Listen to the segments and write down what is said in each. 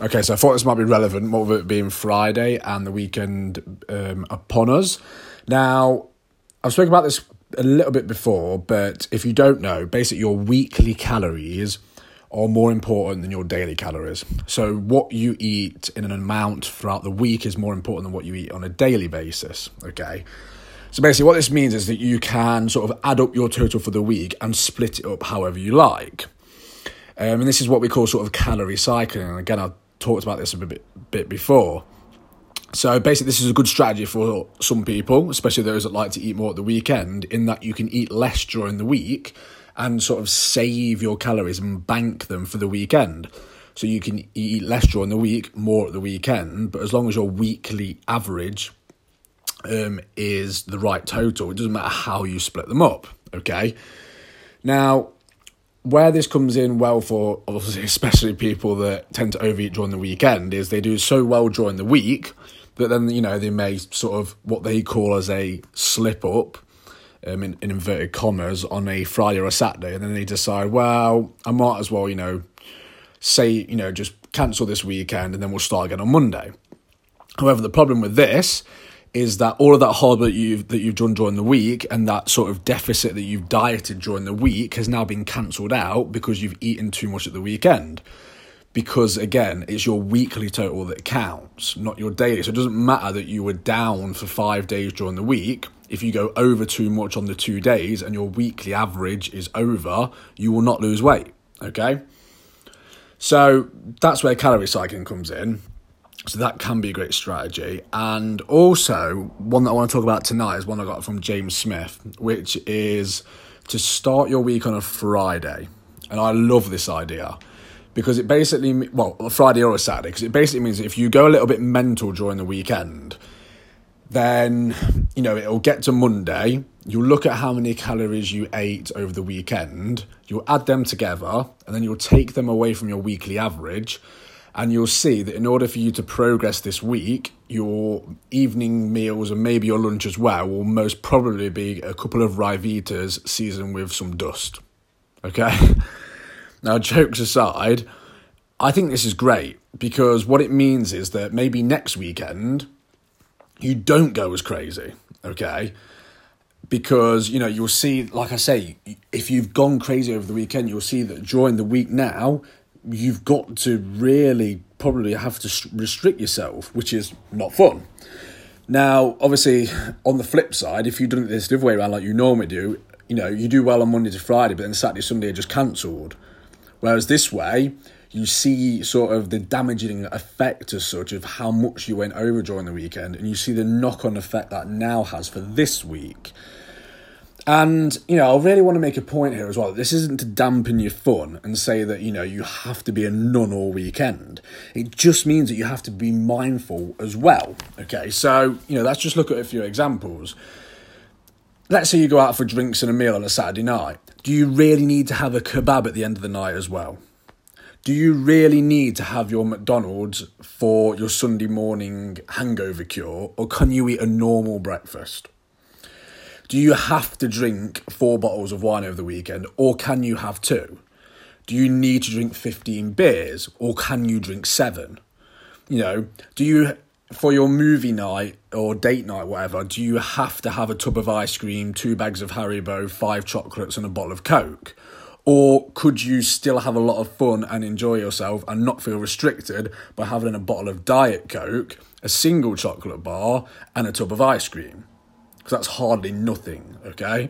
Okay, so I thought this might be relevant, more of it being Friday and the weekend um, upon us. Now, I've spoken about this a little bit before, but if you don't know, basically your weekly calories are more important than your daily calories. So, what you eat in an amount throughout the week is more important than what you eat on a daily basis. Okay. So, basically, what this means is that you can sort of add up your total for the week and split it up however you like. Um, and this is what we call sort of calorie cycling. And again, I've talked about this a bit, bit before. So basically, this is a good strategy for some people, especially those that like to eat more at the weekend, in that you can eat less during the week and sort of save your calories and bank them for the weekend. So you can eat less during the week, more at the weekend, but as long as your weekly average um, is the right total, it doesn't matter how you split them up. Okay. Now, where this comes in well for obviously, especially people that tend to overeat during the weekend, is they do so well during the week that then you know they may sort of what they call as a slip up um, in, in inverted commas, on a Friday or a Saturday, and then they decide, well, I might as well, you know, say, you know, just cancel this weekend and then we'll start again on Monday. However, the problem with this is that all of that hard work you've that you've done during the week and that sort of deficit that you've dieted during the week has now been cancelled out because you've eaten too much at the weekend. Because again, it's your weekly total that counts, not your daily. So it doesn't matter that you were down for five days during the week if you go over too much on the two days and your weekly average is over, you will not lose weight. Okay? So that's where calorie cycling comes in. So that can be a great strategy. And also, one that I want to talk about tonight is one I got from James Smith, which is to start your week on a Friday. And I love this idea because it basically, well, a Friday or a Saturday, because it basically means if you go a little bit mental during the weekend, then you know it'll get to Monday. You'll look at how many calories you ate over the weekend. You'll add them together, and then you'll take them away from your weekly average. And you'll see that in order for you to progress this week, your evening meals and maybe your lunch as well will most probably be a couple of Ryvitas seasoned with some dust. Okay? now, jokes aside, I think this is great because what it means is that maybe next weekend you don't go as crazy, okay? Because, you know, you'll see, like I say, if you've gone crazy over the weekend, you'll see that during the week now, you've got to really probably have to restrict yourself, which is not fun. Now, obviously, on the flip side, if you've done it this the other way around like you normally do, you know, you do well on Monday to Friday, but then Saturday, Sunday are just cancelled. Whereas this way, you see sort of the damaging effect as such of how much you went over during the weekend, and you see the knock on effect that now has for this week. And, you know, I really want to make a point here as well. This isn't to dampen your fun and say that, you know, you have to be a nun all weekend. It just means that you have to be mindful as well. Okay, so, you know, let's just look at a few examples. Let's say you go out for drinks and a meal on a Saturday night. Do you really need to have a kebab at the end of the night as well? do you really need to have your McDonald's for your Sunday morning hangover cure, or can you eat a normal breakfast? Do you have to drink four bottles of wine over the weekend, or can you have two? Do you need to drink 15 beers, or can you drink seven? You know, do you, for your movie night or date night, whatever, do you have to have a tub of ice cream, two bags of Haribo, five chocolates, and a bottle of Coke? Or could you still have a lot of fun and enjoy yourself and not feel restricted by having a bottle of Diet Coke, a single chocolate bar, and a tub of ice cream? Because that's hardly nothing, okay?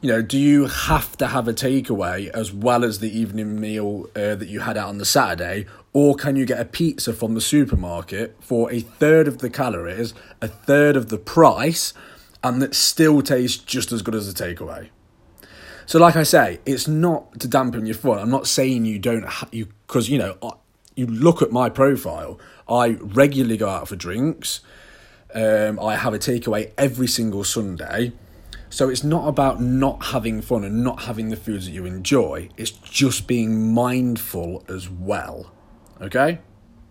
You know, do you have to have a takeaway as well as the evening meal uh, that you had out on the Saturday? Or can you get a pizza from the supermarket for a third of the calories, a third of the price, and that still tastes just as good as a takeaway? So, like I say, it's not to dampen your fun. I'm not saying you don't ha- you because you know you look at my profile. I regularly go out for drinks. Um, I have a takeaway every single Sunday. So it's not about not having fun and not having the foods that you enjoy. It's just being mindful as well. Okay.